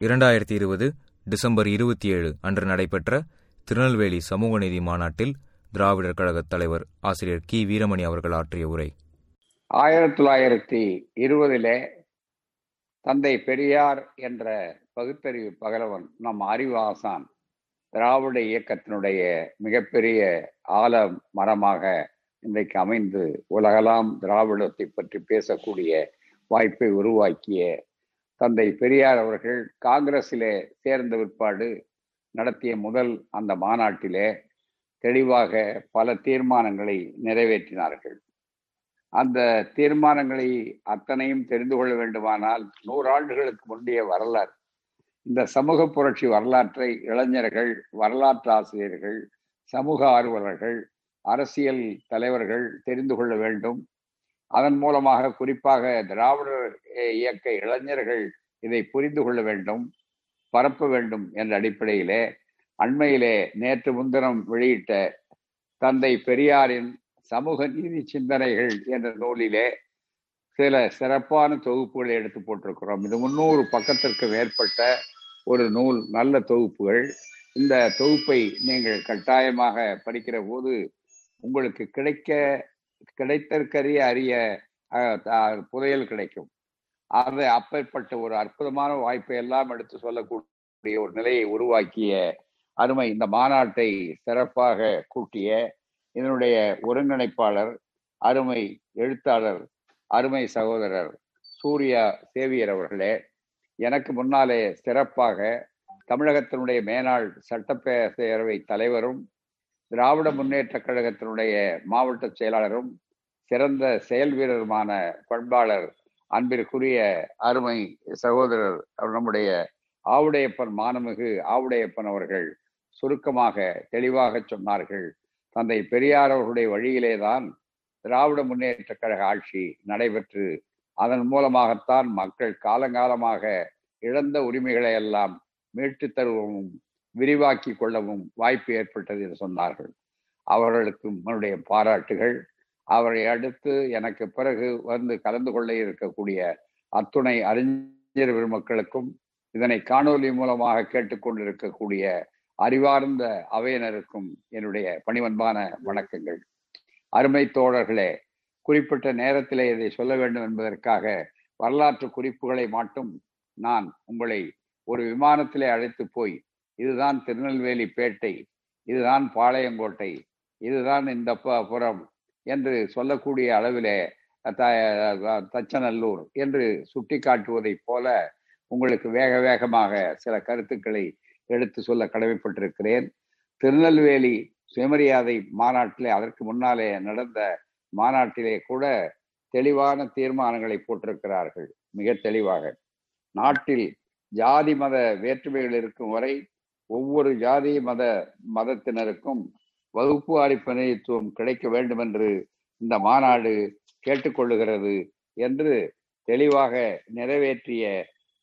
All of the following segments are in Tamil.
இரண்டாயிரத்தி இருபது டிசம்பர் இருபத்தி ஏழு அன்று நடைபெற்ற திருநெல்வேலி சமூக நீதி மாநாட்டில் திராவிடர் கழகத் தலைவர் ஆசிரியர் கி. வீரமணி அவர்கள் ஆற்றிய உரை. ஆயிரத்தி தொள்ளாயிரத்தி இருபதிலே தந்தை பெரியார் என்ற பகுத்தறிவு பகலவன் நம் அறிவாசான் திராவிட இயக்கத்தினுடைய மிகப்பெரிய ஆல மரமாக இன்றைக்கு அமைந்து உலகலாம் திராவிடத்தை பற்றி பேசக்கூடிய வாய்ப்பை உருவாக்கிய தந்தை பெரியார் அவர்கள் காங்கிரஸிலே சேர்ந்த பிற்பாடு நடத்திய முதல் அந்த மாநாட்டிலே தெளிவாக பல தீர்மானங்களை நிறைவேற்றினார்கள். அந்த தீர்மானங்களை அத்தனையும் தெரிந்து கொள்ள வேண்டுமானால் நூறாண்டுகளுக்கு முந்தைய வரலாறு. இந்த சமூக புரட்சி வரலாற்றை இளைஞர்கள் வரலாற்று ஆசிரியர்கள் சமூக ஆர்வலர்கள் அரசியல் தலைவர்கள் தெரிந்து கொள்ள வேண்டும். அதன் மூலமாக குறிப்பாக திராவிடர் இயக்க இளைஞர்கள் இதை புரிந்து கொள்ள வேண்டும் பரப்ப வேண்டும் என்ற அடிப்படையிலே அண்மையிலே நேற்று முன்தினம் வெளியிட்ட தந்தை பெரியாரின் சமூக நீதி சிந்தனைகள் என்ற நூலிலே சில சிறப்பான தொகுப்புகளை எடுத்து போட்டிருக்கிறோம். இது முன்னூறு பக்கத்திற்கு மேற்பட்ட ஒரு நூல் நல்ல தொகுப்புகள். இந்த தொகுப்பை நீங்கள் கட்டாயமாக படிக்கிற போது உங்களுக்கு கிடைக்க கிடைத்தற்கரிய அரிய புதையல் கிடைக்கும். அது அப்பேற்பட்ட ஒரு அற்புதமான வாய்ப்பை எல்லாம் எடுத்து சொல்லக்கூடிய ஒரு நிலையை உருவாக்கிய அருமை இந்த மாநாட்டை சிறப்பாக கூட்டிய இதனுடைய ஒருங்கிணைப்பாளர் அருமை எழுத்தாளர் அருமை சகோதரர் சூர்யா சேவியர் அவர்களே எனக்கு முன்னாலே சிறப்பாக தமிழகத்தினுடைய மேனாள் சட்டப்பேரவை தலைவரும் திராவிட முன்னேற்ற கழகத்தினுடைய மாவட்ட செயலாளரும் சிறந்த செயல் வீரருமான பண்பாளர் அன்பிற்குரிய அருமை சகோதரர் நம்முடைய ஆவுடையப்பன் மானமிகு ஆவுடையப்பன் அவர்கள் சுருக்கமாக தெளிவாக சொன்னார்கள். தந்தை பெரியார் அவர்களுடைய வழியிலேதான் திராவிட முன்னேற்ற கழக ஆட்சி நடைபெற்று அதன் மூலமாகத்தான் மக்கள் காலங்காலமாக இழந்த உரிமைகளை எல்லாம் மீட்டு தருவவும் விரிவாக்கி கொள்ளவும் வாய்ப்பு ஏற்பட்டது என்று சொன்னார்கள். அவர்களுக்கு என்னுடைய பாராட்டுகள். அவரை அடுத்து எனக்கு பிறகு வந்து கலந்து கொள்ள இருக்கக்கூடிய அத்துணை அறிஞர் பெருமக்களுக்கும் இதனை காணொலி மூலமாக கேட்டுக்கொண்டிருக்கக்கூடிய அறிவார்ந்த அவையினருக்கும் என்னுடைய பணிவன்பான வணக்கங்கள். அருமை தோழர்களே குறிப்பிட்ட நேரத்திலே இதை சொல்ல வேண்டும் என்பதற்காக வரலாற்று குறிப்புகளை மட்டும் நான் உங்களை ஒரு விமானத்திலே அழைத்து போய் இதுதான் திருநெல்வேலி பேட்டை இதுதான் பாளையங்கோட்டை இதுதான் இந்த புறம் என்று சொல்லக்கூடிய அளவிலே தச்சநல்லூர் என்று சுட்டி காட்டுவதைப் போல உங்களுக்கு வேக வேகமாக சில கருத்துக்களை எடுத்து சொல்ல கடமைப்பட்டிருக்கிறேன். திருநெல்வேலி சுயமரியாதை மாநாட்டிலே அதற்கு முன்னாலே நடந்த மாநாட்டிலே கூட தெளிவான தீர்மானங்களை போட்டிருக்கிறார்கள் மிக தெளிவாக. நாட்டில் ஜாதி மத வேற்றுமைகள் இருக்கும் வரை ஒவ்வொரு ஜாதி மத மதத்தினருக்கும் வகுப்பு வாரி பிரதிநிதித்துவம் கிடைக்க வேண்டும் என்று இந்த மாநாடு கேட்டுக்கொள்ளுகிறது என்று தெளிவாக நிறைவேற்றிய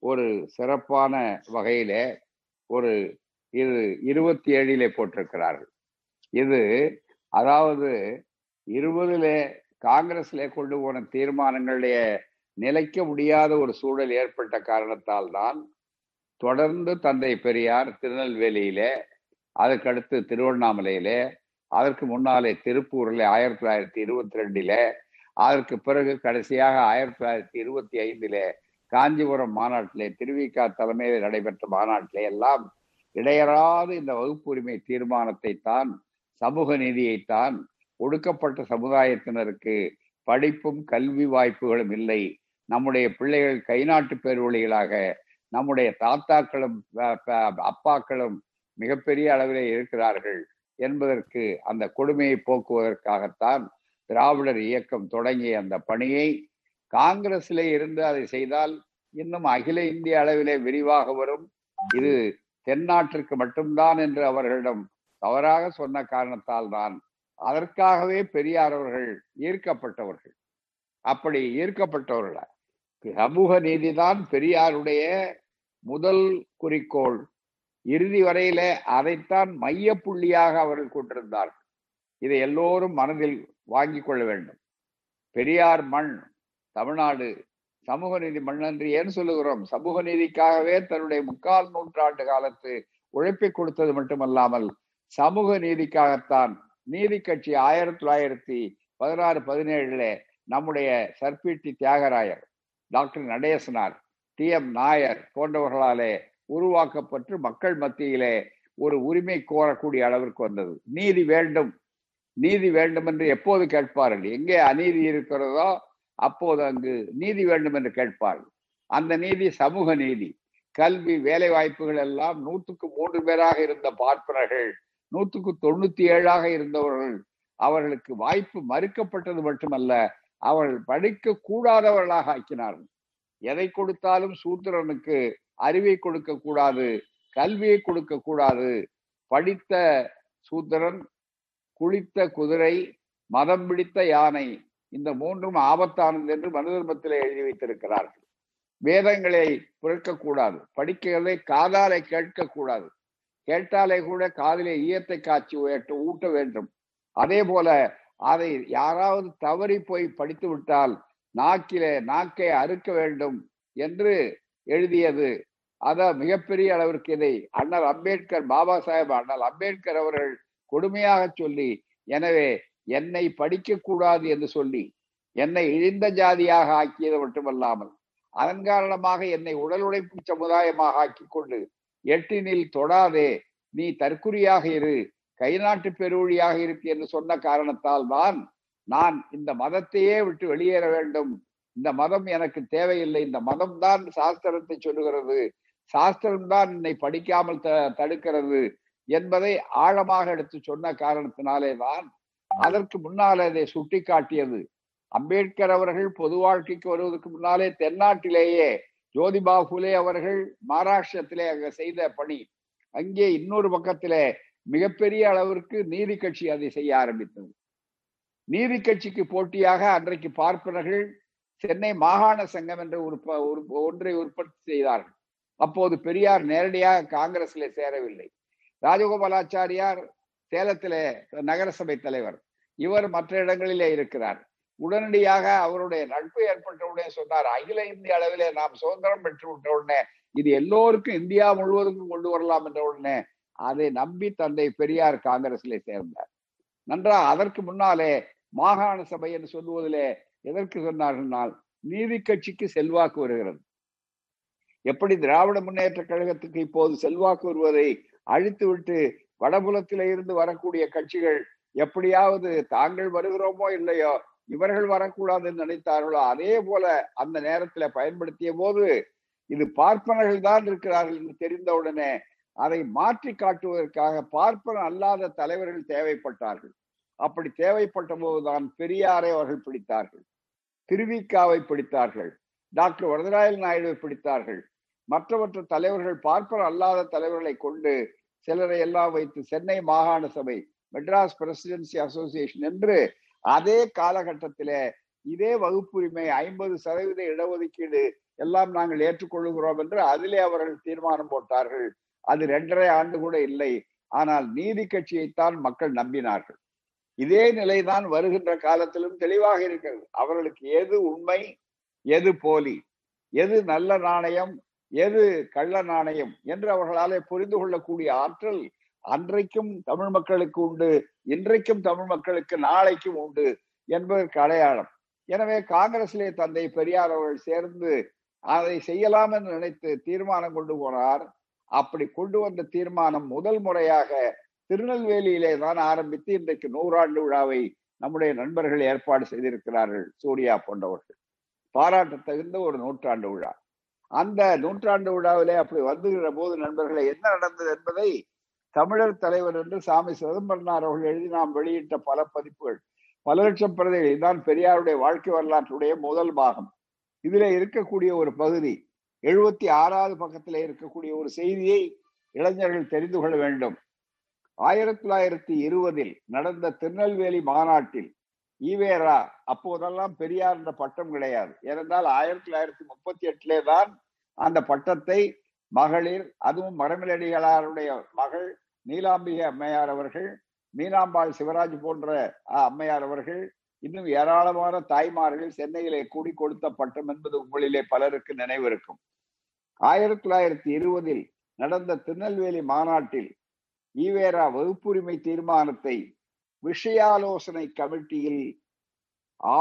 ஒரு சிறப்பான வகையில ஒரு இது இருபத்தி ஏழிலே போட்டிருக்கிறார்கள். இது அதாவது இருபதுல காங்கிரஸ்ல கொண்டு போன தீர்மானங்களுடைய நிலைக்க முடியாத ஒரு சூழல் ஏற்பட்ட காரணத்தால் தான் தொடர்ந்து தந்தை பெரியார் திருநெல்வேலியிலே அதற்கடுத்து திருவண்ணாமலையிலே அதற்கு முன்னாலே திருப்பூரில் ஆயிரத்தி தொள்ளாயிரத்தி இருபத்தி ரெண்டுல அதற்கு பிறகு கடைசியாக ஆயிரத்தி தொள்ளாயிரத்தி இருபத்தி ஐந்துல காஞ்சிபுரம் மாநாட்டிலே திருவிக்கா தலைமையில் நடைபெற்ற மாநாட்டிலே எல்லாம் இடையறாது இந்த வகுப்பு உரிமை தீர்மானத்தை தான் சமூக நீதியைத்தான் ஒடுக்கப்பட்ட சமுதாயத்தினருக்கு படிப்பும் கல்வி வாய்ப்புகளும் இல்லை. நம்முடைய பிள்ளைகள் கைநாட்டு பேர்வழிகளாக நம்முடைய தாத்தாக்களும் அப்பாக்களும் மிகப்பெரிய அளவிலே இருக்கிறார்கள் என்பதற்கு அந்த கொடுமையை போக்குவதற்காகத்தான் திராவிடர் இயக்கம் தொடங்கிய அந்த பணியை. காங்கிரஸிலே இருந்து அதை செய்தால் இன்னும் அகில இந்திய அளவிலே விரிவாக வரும். இது தென்னாட்டிற்கு மட்டும்தான் என்று அவர்களிடம் தவறாக சொன்ன காரணத்தால் தான் அதற்காகவே பெரியார் அவர்கள் ஈர்க்கப்பட்டவர்கள். அப்படி ஈர்க்கப்பட்டவர்கள் சமூக நீதிதான் பெரியாருடைய முதல் குறிக்கோள் இறுதி வரையில அதைத்தான் மைய புள்ளியாக அவர்கள் கொண்டிருந்தார்கள் இதை எல்லோரும் மனதில் வாங்கிக் கொள்ள வேண்டும். பெரியார் மண் தமிழ்நாடு சமூக நீதி மண்ணன்று ஏன் சொல்லுகிறோம். சமூக நீதிக்காகவே தன்னுடைய முக்கால் நூற்றாண்டு காலத்து உழைப்பை கொடுத்தது மட்டுமல்லாமல் சமூக நீதிக்காகத்தான் நீதி கட்சி ஆயிரத்தி தொள்ளாயிரத்தி பதினாறு பதினேழுல நம்முடைய சர்பிடி Thiyagarayar doctor Natesanar T. M. Nair போன்றவர்களாலே உருவாக்கப்பட்டு மக்கள் மத்தியிலே ஒரு உரிமை கோரக்கூடிய அளவிற்கு வந்தது. நீதி வேண்டும். நீதி வேண்டும் என்று எப்போது கேட்பார்கள்? எங்கே அநீதி இருக்கிறதோ அப்போது அங்கு நீதி வேண்டும் என்று கேட்பார்கள். அந்த நீதி சமூக நீதி. கல்வி வேலை வாய்ப்புகள் எல்லாம் நூற்றுக்கு மூன்று பேராக இருந்த பார்ப்பனர்கள் நூற்றுக்கு தொண்ணூத்தி ஏழாக இருந்தவர்கள் அவர்களுக்கு வாய்ப்பு மறுக்கப்பட்டது மட்டுமல்ல அவர்கள் படிக்க கூடாதவர்களாக ஆக்கினார்கள். எதை கொடுத்தாலும் சூத்திரனுக்கு அறிவை கொடுக்க கூடாது கல்வியை கொடுக்க கூடாது. படித்த சூத்திரன் குளித்த குதிரை மதம் பிடித்த யானை இந்த மூன்றும் ஆபத்தானது என்று மனு தர்மத்திலே எழுதி வைத்திருக்கிறார்கள். வேதங்களை பிறக்கக்கூடாது படிக்கிறதை காதாலே கேட்கக்கூடாது கேட்டாலே கூட காதிலே ஈயத்தை காய்ச்சி ஊட்ட வேண்டும். அதே போல அதை யாராவது தவறி போய் படித்து விட்டால் நாக்கிலே நாக்கை அறுக்க வேண்டும் என்று எழுதியது. அத மிகப்பெரிய அளவிற்கு இதை அண்ணல் அம்பேத்கர் பாபா சாஹேப் அண்ணல் அம்பேத்கர் அவர்கள் கொடுமையாக சொல்லி எனவே என்னை படிக்க கூடாது என்று சொல்லி என்னை இழிந்த ஜாதியாக ஆக்கியது மட்டுமல்லாமல் அதன் காரணமாக என்னை உடல் உழைப்பு சமுதாயமாக ஆக்கி கொண்டு எட்டினில் தொடாதே நீ தற்குறியாக இரு கைநாட்டு பெருவழியாக இருக்கு என்று சொன்ன காரணத்தால் தான் நான் இந்த மதத்தையே விட்டு வெளியேற வேண்டும். இந்த மதம் எனக்கு தேவையில்லை. இந்த மதம் தான் சாஸ்திரத்தை சொல்லுகிறது. சாஸ்திரம் தான் என்னை படிக்காமல் த தடுக்கிறது என்பதை ஆழமாக எடுத்து சொன்ன காரணத்தினாலே தான் அதற்கு முன்னால் அதை சுட்டி காட்டியது அம்பேத்கர் அவர்கள் பொது வாழ்க்கைக்கு வருவதற்கு முன்னாலே தென்னாட்டிலேயே ஜோதிபா புலே அவர்கள் மகாராஷ்டிரத்திலே அங்க செய்த பணி. அங்கே இன்னொரு பக்கத்திலே மிகப்பெரிய அளவிற்கு நீதி கட்சி அதை செய்ய ஆரம்பித்தது. நீதி கட்சிக்கு போட்டியாக அன்றைக்கு பார்ப்பனர்கள் சென்னை மாகாண சங்கம் என்ற ஒரு ஒன்றை உற்பத்தி செய்தார்கள். அப்போது பெரியார் நேரடியாக காங்கிரஸில் சேரவில்லை. ராஜகோபாலாச்சாரியார் சேலத்திலே நகரசபை தலைவர். இவர் மற்ற இடங்களிலே இருக்கிறார். உடனடியாக அவருடைய நட்பு ஏற்பட்டவுடனே சொன்னார் அகில இந்திய அளவிலே நாம் சுதந்திரம் பெற்று விட்ட உடனே இது எல்லோருக்கும் இந்தியா முழுவதுக்கும் கொண்டு வரலாம் என்ற உடனே அதை நம்பி தந்தை பெரியார் காங்கிரஸிலே சேர்ந்தார். நன்றா அதற்கு முன்னாலே மாகாண சபை என்று சொல்லுவதிலே எதற்கு சொன்னார்கள் நீதி கட்சிக்கு செல்வாக்கு வருகிறது. எப்படி திராவிட முன்னேற்ற கழகத்துக்கு இப்போது செல்வாக்கு வருவதை அழித்துவிட்டு வடபுலத்தில இருந்து வரக்கூடிய கட்சிகள் எப்படியாவது தாங்கள் வருகிறோமோ இல்லையோ இவர்கள் வரக்கூடாதுன்னு நினைத்தார்களோ அதே போல அந்த நேரத்துல பயன்படுத்திய போது இது பார்ப்பனர்கள் தான் இருக்கிறார்கள் என்று தெரிந்தவுடனே அதை மாற்றி காட்டுவதற்காக பார்ப்பன அல்லாத தலைவர்கள் தேவைப்பட்டார்கள். அப்படி தேவைப்பட்ட போதுதான் பெரியாரை அவர்கள் பிடித்தார்கள். திருவிக்காவை பிடித்தார்கள். டாக்டர் வரதராயல் நாயுடுவை பிடித்தார்கள். மற்றவற்ற தலைவர்கள் பார்ப்பர் அல்லாத தலைவர்களை கொண்டு சிலரை எல்லாம் வைத்து சென்னை மாகாண சபை மெட்ராஸ் பிரசிடென்சி அசோசியேஷன் என்று அதே காலகட்டத்திலே இதே வகுப்புரிமை ஐம்பது சதவீத இடஒதுக்கீடு எல்லாம் நாங்கள் ஏற்றுக்கொள்கிறோம் என்று அதிலே அவர்கள் தீர்மானம் போட்டார்கள். அது ரெண்டரை ஆண்டு கூட இல்லை. ஆனால் நீதி கட்சியைத்தான் மக்கள் நம்பினார்கள். இதே நிலைதான் வருகின்ற காலத்திலும் தெளிவாக இருக்கிறது. அவர்களுக்கு எது உண்மை எது போலி எது நல்ல நாணயம் எது கள்ள நாணயம் என்று அவர்களாலே புரிந்து கொள்ளக்கூடிய ஆற்றல் அன்றைக்கும் தமிழ் மக்களுக்கு உண்டு இன்றைக்கும் தமிழ் மக்களுக்கு நாளைக்கும் உண்டு என்பதற்கு அடையாளம். எனவே காங்கிரசிலே தந்தை பெரியார் அவர்கள் சேர்ந்து அதை செய்யலாம் என்று நினைத்து தீர்மானம் கொண்டு போனார். அப்படி கொண்டு வந்த தீர்மானம் முதல் முறையாக திருநெல்வேலியிலே தான் ஆரம்பித்து இன்றைக்கு நூறாண்டு விழாவை நம்முடைய நண்பர்கள் ஏற்பாடு செய்திருக்கிறார்கள் சூர்யா போன்றவர்கள். பாராட்ட தகுந்த ஒரு நூற்றாண்டு விழா. அந்த நூற்றாண்டு விழாவிலே அப்படி வந்துகிற போது நண்பர்களை என்ன நடந்தது என்பதை தமிழர் தலைவர் என்று சாமி சிதம்பரனார் அவர்கள் எழுதி நாம் வெளியிட்ட பல பதிப்புகள். பல லட்சம் பிரதிகள். இதுதான் பெரியாருடைய வாழ்க்கை வரலாற்றுடைய முதல் பாகம். இதுல இருக்கக்கூடிய ஒரு பகுதி எழுபத்தி ஆறாவது பக்கத்துல இருக்கக்கூடிய ஒரு செய்தியை இளைஞர்கள் தெரிந்து கொள்ள வேண்டும். ஆயிரத்தி தொள்ளாயிரத்தி இருபதில் நடந்த திருநெல்வேலி மாநாட்டில் ஈவேரா அப்போதெல்லாம் பெரியார் என்ற பட்டம் கிடையாது. ஏனென்றால் ஆயிரத்தி தொள்ளாயிரத்தி முப்பத்தி எட்டுலே தான் அந்த பட்டத்தை மகளிர் அதுவும் மரமிலடிகளாருடைய மகள் நீலாம்பிகை அம்மையார் அவர்கள் மீனாம்பாள் சிவராஜ் போன்ற அம்மையார் அவர்கள் இன்னும் ஏராளமான தாய்மார்கள் சென்னையிலே கூடி கொடுத்த பட்டம் என்பது உங்களிலே பலருக்கு நினைவிருக்கும். ஆயிரத்தி தொள்ளாயிரத்தி இருபதில் நடந்த திருநெல்வேலி மாநாட்டில் ஈவேரா வகுப்புரிமை தீர்மானத்தை விஷயாலோசனை கமிட்டியில்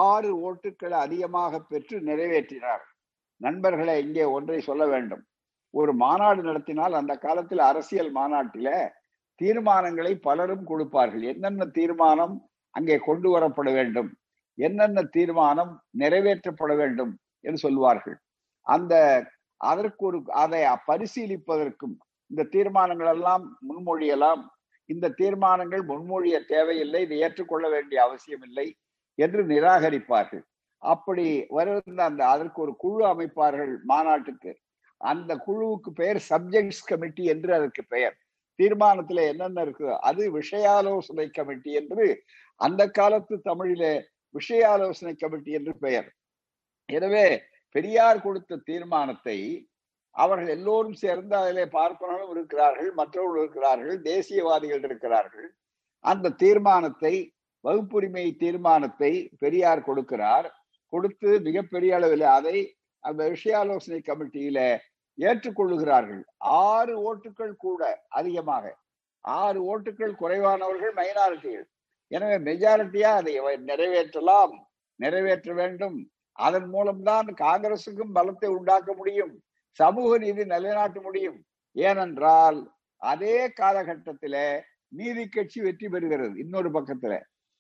ஆறு ஓட்டுக்களை அதிகமாக பெற்று நிறைவேற்றினார். நண்பர்களை இங்கே ஒன்றை சொல்ல வேண்டும். ஒரு மாநாடு நடத்தினால் அந்த காலத்தில் அரசியல் மாநாட்டில தீர்மானங்களை பலரும் கொடுப்பார்கள். என்னென்ன தீர்மானம் அங்கே கொண்டு வரப்பட வேண்டும்? என்னென்ன தீர்மானம் நிறைவேற்றப்பட வேண்டும் என்று சொல்வார்கள். அந்த அதற்கு ஒரு அதை பரிசீலிப்பதற்கும் இந்த தீர்மானங்கள் எல்லாம் முன்மொழியலாம். இந்த தீர்மானங்கள் முன்மொழிய தேவையில்லை இதை ஏற்றுக்கொள்ள வேண்டிய அவசியம் இல்லை என்று நிராகரிப்பார்கள். அப்படி வருகின்ற அந்த அதற்கு ஒரு குழு அமைப்பார்கள் மாநாட்டுக்கு. அந்த குழுவுக்கு பெயர் சப்ஜெக்ட்ஸ் கமிட்டி என்று அதற்கு பெயர். தீர்மானத்துல என்னென்ன இருக்கு? அது விஷயாலோசனை கமிட்டி என்று அந்த காலத்து தமிழிலே விஷயாலோசனை கமிட்டி என்று பெயர். எனவே பெரியார் கொடுத்த தீர்மானத்தை அவர்கள் எல்லோரும் சேர்ந்து அதிலே பார்ப்பனர்களும் இருக்கிறார்கள் மற்றவர்கள் இருக்கிறார்கள் தேசியவாதிகள் இருக்கிறார்கள். அந்த தீர்மானத்தை வகுப்புரிமை தீர்மானத்தை பெரியார் கொடுக்கிறார். கொடுத்து மிகப்பெரிய அளவில் அதை அந்த விஷயாலோசனை கமிட்டியில ஏற்றுக்கொள்ளுகிறார்கள். ஆறு ஓட்டுகள் கூட அதிகமாக. ஆறு ஓட்டுகள் குறைவானவர்கள் மைனாரிட்டிகள் எனவே மெஜாரிட்டியா அதை நிறைவேற்றலாம் நிறைவேற்ற வேண்டும். அதன் மூலம்தான் காங்கிரசுக்கும் பலத்தை உண்டாக்க முடியும். சமூக நீதி நிலைநாட்ட முடியும். ஏனென்றால் அதே காலகட்டத்தில நீதி கட்சி வெற்றி பெறுகிறது இன்னொரு பக்கத்துல.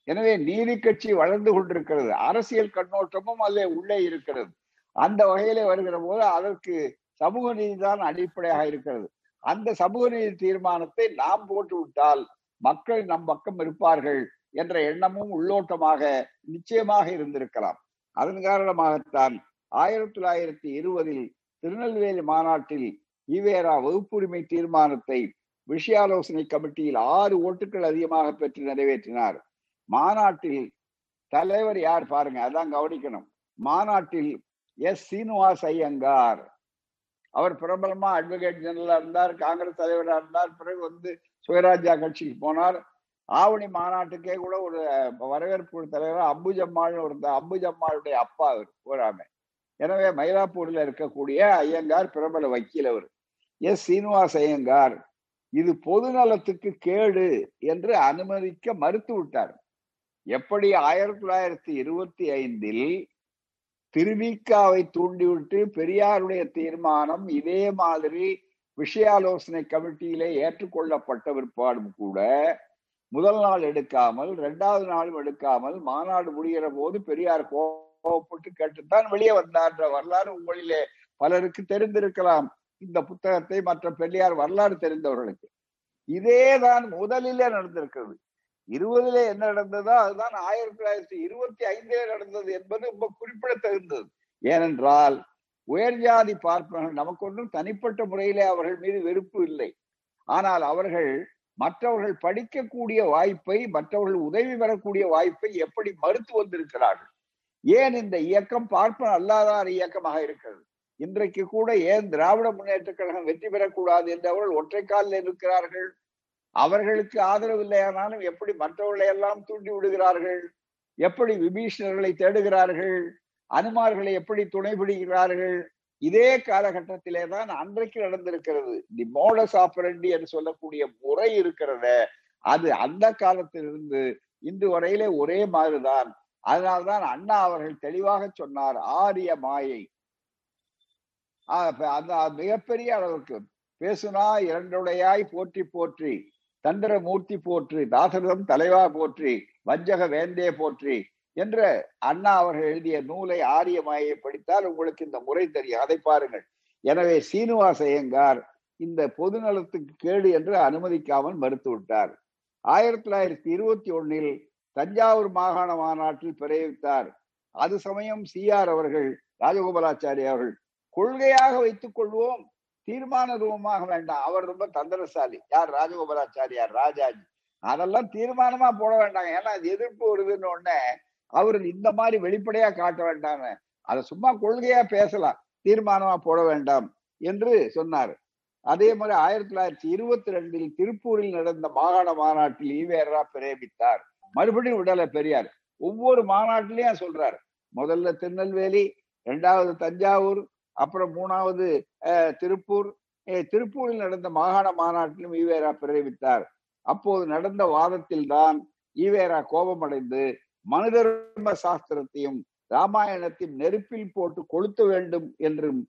எனவே நீதி கட்சி வளர்ந்து கொண்டிருக்கிறது அரசியல் கண்ணோட்டமும் அதில் உள்ளே இருக்கிறது. அந்த வகையில வருகிற போது அதற்கு சமூக நீதி தான் அடிப்படையாக இருக்கிறது. அந்த சமூக நீதி தீர்மானத்தை நாம் போட்டு விட்டால் மக்கள் நம் பக்கம் இருப்பார்கள் என்ற எண்ணமும் உள்ளோட்டமாக நிச்சயமாக இருந்திருக்கலாம். அதன் காரணமாகத்தான் ஆயிரத்தி தொள்ளாயிரத்தி இருபதில் திருநெல்வேலி மாநாட்டில் ஈவேரா வகுப்புரிமை தீர்மானத்தை விஷயாலோசனை கமிட்டியில் ஆறு ஓட்டுகள் அதிகமாக பெற்று நிறைவேற்றினார். மாநாட்டில் தலைவர் யார் பாருங்க அதான் கவனிக்கணும். மாநாட்டில் எஸ். சீனிவாஸ் ஐயங்கார். அவர் பிரபலமா அட்வொகேட் ஜெனரலா இருந்தார் காங்கிரஸ் தலைவராக இருந்தார் பிறகு வந்து சுயராஜ்யா கட்சிக்கு போனார். ஆவணி மாநாட்டுக்கே கூட ஒரு வரவேற்பு தலைவர் அம்புஜம்மாள் ஒரு அம்புஜம்மாளுடைய அப்பா அவர் போராமை எனவே மயிலாப்பூர்ல இருக்கக்கூடிய ஐயங்கார் பிரபல வக்கீல் அவர். எஸ் சீனிவாஸ் ஐயங்கார் இது பொது நலத்துக்கு கேடு என்று அனுமதிக்க மறுத்து விட்டார். எப்படி ஆயிரத்தி தொள்ளாயிரத்தி இருபத்தி ஐந்தில் திருவிக்காவை தூண்டிவிட்டு பெரியாருடைய தீர்மானம் இதே மாதிரி விஷயாலோசனை கமிட்டியிலே ஏற்றுக்கொள்ளப்பட்ட விற்பாடும் கூட முதல் நாள் எடுக்காமல் இரண்டாவது நாளும் எடுக்காமல் மாநாடு முடிகிற போது பெரியார் கோவப்பட்டு கேட்டுத்தான் வெளியே வந்தார்ன்ற வரலாறு உங்களிலே பலருக்கு தெரிந்திருக்கலாம். இந்த புத்தகத்தை மற்ற பெரியார் வரலாறு தெரிந்தவர்களுக்கு. இதேதான் முதலிலே நடந்திருக்கிறது. இருபதுல என்ன நடந்ததோ அதுதான் ஆயிரத்தி தொள்ளாயிரத்தி இருபத்தி ஐந்திலே நடந்தது என்பது ரொம்ப குறிப்பிடத்தகுந்தது. ஏனென்றால் உயர்ஜாதி பார்ப்பவர்கள் நமக்கு ஒன்றும் தனிப்பட்ட முறையிலே அவர்கள் மீது வெறுப்பு இல்லை. ஆனால் அவர்கள் மற்றவர்கள் படிக்கக்கூடிய வாய்ப்பை மற்றவர்கள் உதவி பெறக்கூடிய வாய்ப்பை எப்படி மறுத்து வந்திருக்கிறார்கள்? ஏன் இந்த இயக்கம் பார்ப்பன அல்லாதார் இயக்கமாக இருக்கிறது? இன்றைக்கு கூட ஏன் திராவிட முன்னேற்ற கழகம் வெற்றி பெறக்கூடாது என்று அவர்கள் ஒற்றை காலில் இருக்கிறார்கள்? அவர்களுக்கு ஆதரவு இல்லையானாலும் எப்படி மற்றவர்களை எல்லாம் தூண்டி விடுகிறார்கள்? எப்படி விபீஷணர்களை தேடுகிறார்கள்? அனுமார்களை எப்படி துணை பிடிக்கிறார்கள் இதே காலகட்டத்திலே தான் அன்றைக்கு நடந்திருக்கிறது. தி மோடஸ் ஆப்ரண்டி என்று சொல்லக்கூடிய முறை இருக்கிறத. அது அந்த காலத்திலிருந்து இன்று வரையிலே ஒரே மாதிரிதான். அதனால்தான் அண்ணா அவர்கள் தெளிவாக சொன்னார் ஆரிய மாயை. அந்த மிகப்பெரிய அளவுக்கு பேசுனா இரண்டுடையாய் போற்றி போற்றி தந்திர மூர்த்தி போற்றி தாசரதம் தலைவா போற்றி வஞ்சக வேந்தே போற்றி என்ற அண்ணா அவர்கள் எழுதிய நூலை ஆரிய மாயை படித்தால் உங்களுக்கு இந்த முறை தெரியும். அதை பாருங்கள். எனவே சீனிவாச ஐயங்கார் இந்த பொது நலத்துக்கு கேடு என்று அனுமதிக்காமல் மறுத்து விட்டார். ஆயிரத்தி தொள்ளாயிரத்தி இருபத்தி ஒன்னில் தஞ்சாவூர் மாகாண மாநாட்டில் பிரயோகித்தார். அது சமயம் சிஆர் அவர்கள் ராஜகோபாலாச்சாரிய அவர்கள் கொள்கையாக வைத்துக் கொள்வோம் தீர்மான ரூபமாக வேண்டாம். அவர் ரொம்ப தந்திரசாலி. யார்? ராஜகோபாலாச்சாரியார் ராஜாஜி. அதெல்லாம் தீர்மானமா போட வேண்டாம் ஏன்னா அது எதிர்ப்பு வருதுன்னு உடனே அவர் இந்த மாதிரி வெளிப்படையா காட்ட வேண்டாம். அதை சும்மா கொள்கையா பேசலாம். தீர்மானமா போட வேண்டாம் என்று சொன்னார். அதே மாதிரி ஆயிரத்தி தொள்ளாயிரத்தி இருபத்தி ரெண்டில் திருப்பூரில் நடந்த மாகாண மாநாட்டில் ஈவேரா பிரேமித்தார். மறுபடியும் விடலை பெரியார். ஒவ்வொரு மாநாட்டிலையும் சொல்றாரு. முதல்ல திருநெல்வேலி ரெண்டாவது தஞ்சாவூர் அப்புறம் மூணாவது திருப்பூர். திருப்பூரில் நடந்த மாகாண மாநாட்டிலும் ஈவேரா பிறவித்தார். அப்போது நடந்த வாதத்தில் தான் ஈவேரா கோபமடைந்து மனுதர்ம சாஸ்திரத்தையும் ராமாயணத்தையும் நெருப்பில் போட்டு கொளுத்த வேண்டும் என்றும்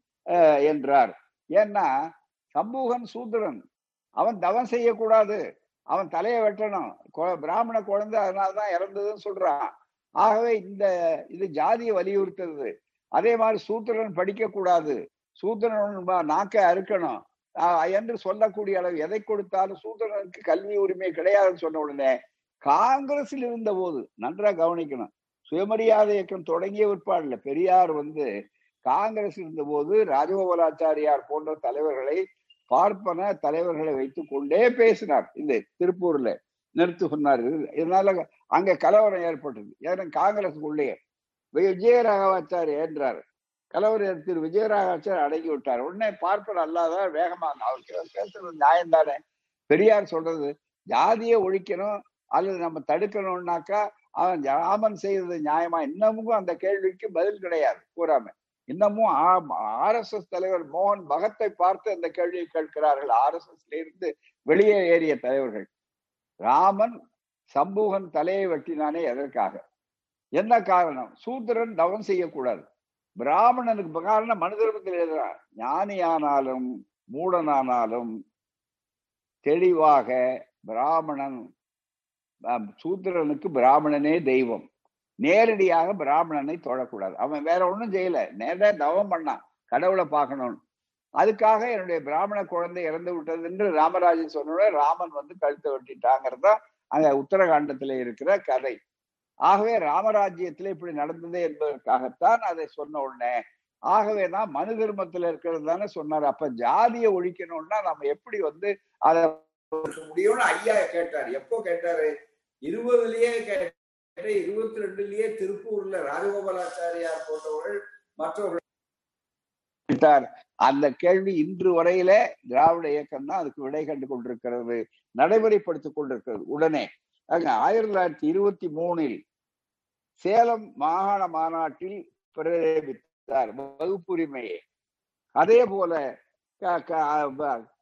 என்றார். ஏன்னா சம்பூகன் சூத்திரன். அவன் தவம் செய்யக்கூடாது. அவன் தலையை வெட்டணும். பிராமண குழந்தை அதனாலதான் இறந்ததுன்னு சொல்றான். ஆகவே இந்த இது ஜாதியை வலியுறுத்துறது அதே மாதிரி சூத்திரன் படிக்க கூடாது சூத்திரன் நாக்க அறுக்கணும். என்று சொல்லக்கூடிய அளவு எதை கொடுத்தாலும் சூத்திரனுக்கு கல்வி உரிமை கிடையாதுன்னு சொன்ன உடனே காங்கிரஸில் இருந்த போது நன்றா கவனிக்கணும். சுயமரியாதை இயக்கம் தொடங்கிய விற்பாடுல பெரியார் வந்து காங்கிரஸ் இருந்த போது ராஜகோபாலாச்சாரியார் போன்ற தலைவர்களை பார்ப்பன தலைவர்களை வைத்துக் கொண்டே பேசினார். இந்த திருப்பூர்ல நிறுத்து சொன்னார் இதனால அங்க கலவரம் ஏற்பட்டது. ஏன்னா காங்கிரஸுக்குள்ளேயே விஜயராகவாச்சாரி என்றார் கலவரம் திரு விஜயராகவாச்சாரி அடங்கி விட்டார். உடனே பார்ப்பன அல்லாத வேகமாக அவர் பேசுறது நியாயம் தானே? பெரியார் சொல்றது ஜாதியை ஒழிக்கணும் அல்லது நம்ம தடுக்கணும்னாக்கா அவன் ராமன் செய்யறது நியாயமா? இன்னமும் அந்த கேள்விக்கு பதில் கிடையாது. கூறாம இன்னமும் ஆர் எஸ் எஸ் தலைவர் மோகன் பகத்தை பார்த்து அந்த கேள்வியை கேட்கிறார்கள். ஆர் எஸ் எஸ்ல இருந்து வெளியே ஏறிய தலைவர்கள். ராமன் சம்பூகன் தலையை வெட்டினானே எதற்காக? என்ன காரணம்? சூத்திரன் தவம் செய்யக்கூடாது. பிராமணனுக்கு காரணம் மனிதர்மத்தில் எழுதுறான் ஞானியானாலும் மூடனானாலும் தெளிவாக பிராமணன் சூத்திரனுக்கு பிராமணனே தெய்வம். நேரடியாக பிராமணனை தொழக்கூடாது அவன் வேற ஒன்றும் செய்யல. நேர தவம் பண்ணான். கடவுளை பார்க்கணும்னு அதுக்காக என்னுடைய பிராமண குழந்தை இறந்து விட்டது என்று ராமராஜன் சொன்ன ராமன் வந்து கழுத்தை வெட்டிட்டாங்கிறதா அந்த உத்தரகாண்டத்துல இருக்கிற கதை. ஆகவே ராமராஜ்யத்துல இப்படி நடந்தது என்பதற்காகத்தான் அதை சொன்ன உடனே ஆகவே தான் மனு தர்மத்துல இருக்கிறது தானே சொன்னார். அப்ப ஜாதியை ஒழிக்கணும்னா நம்ம எப்படி வந்து அதை முடியும்னு ஐயா கேட்டார். எப்போ கேட்டாரு? இருபதுலயே கேட்டார் இருபத்தி ரெண்டுலயே திருப்பூர்ல ராஜகோபாலாச்சாரியார் போன்றவர்கள் மற்றவர்கள் அந்த கேள்வி இன்று வரையில திராவிட இயக்கம் தான் அதுக்கு விடை கண்டு கொண்டிருக்கிறது நடைமுறைப்படுத்திக் கொண்டிருக்கிறது உடனே. ஆயிரத்தி தொள்ளாயிரத்தி இருபத்தி மூணில் சேலம் மாகாண மாநாட்டில் பிரேரித்தார் வகுப்புரிமையை. அதே போல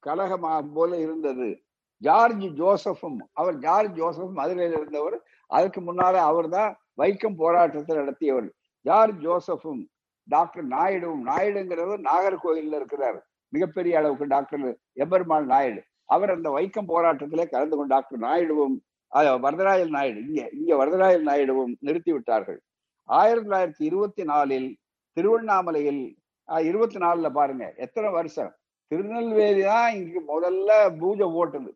கழகமா போல இருந்தது. ஜார்ஜ் ஜோசஃபும் அவர் ஜார்ஜ் ஜோசப் மதுரையில் இருந்தவர் அதுக்கு முன்னால அவர் தான் வைக்கம் போராட்டத்தை நடத்தியவர். ஜார்ஜ் ஜோசஃபும் டாக்டர் நாயுடுவும் நாயுடுங்கிறவர் நாகர்கோயில்ல இருக்கிறார். மிகப்பெரிய அளவுக்கு டாக்டர் எபெருமாள் நாயுடு. அவர் அந்த வைக்கம் போராட்டத்திலே கலந்து கொண்ட டாக்டர் நாயுடுவும் வரதராயல் நாயுடு இங்க இங்க வரதராயல் நாயுடுவும் நிறுத்தி விட்டார்கள். ஆயிரத்தி தொள்ளாயிரத்தி இருபத்தி நாலில் திருவண்ணாமலையில் இருபத்தி நாலுல பாருங்க எத்தனை வருஷம்? திருநெல்வேலி தான் இங்கு முதல்ல பூஜை போட்டது.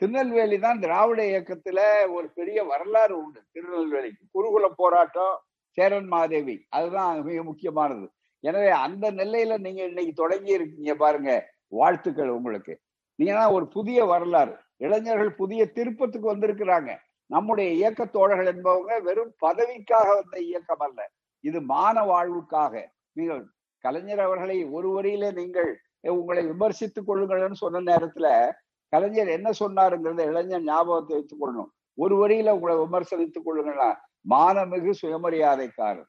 திருநெல்வேலி தான் திராவிட இயக்கத்துல ஒரு பெரிய வரலாறு உண்டு. திருநெல்வேலிக்கு. குருகுல போராட்டம் சேரன் மாதேவி. அதுதான் மிக முக்கியமானது. எனவே அந்த நிலையில நீங்க இன்னைக்கு தொடங்கி இருக்கீங்க பாருங்க வாழ்த்துக்கள் உங்களுக்கு. நீங்கன்னா ஒரு புதிய வரலாறு. இளைஞர்கள் புதிய திருப்பத்துக்கு வந்திருக்கிறாங்க. நம்முடைய இயக்க தோழர்கள் என்பவங்க வெறும் பதவிக்காக வந்த இயக்கம் அல்ல. இது மான வாழ்வுக்காக. நீங்கள் கலைஞர் அவர்களை ஒரு வரியில நீங்கள் உங்களை விமர்சித்துக் கொள்ளுங்கள்னு சொன்ன நேரத்துல கலைஞர் என்ன சொன்னாருங்கிறத இளைஞர் ஞாபகத்தை வைத்துக் கொள்ளணும் ஒரு வரியில உங்களை விமர்சனித்துக் கொள்ளுங்கன்னா மானமிகு சுயமரியாதைக்காரர்.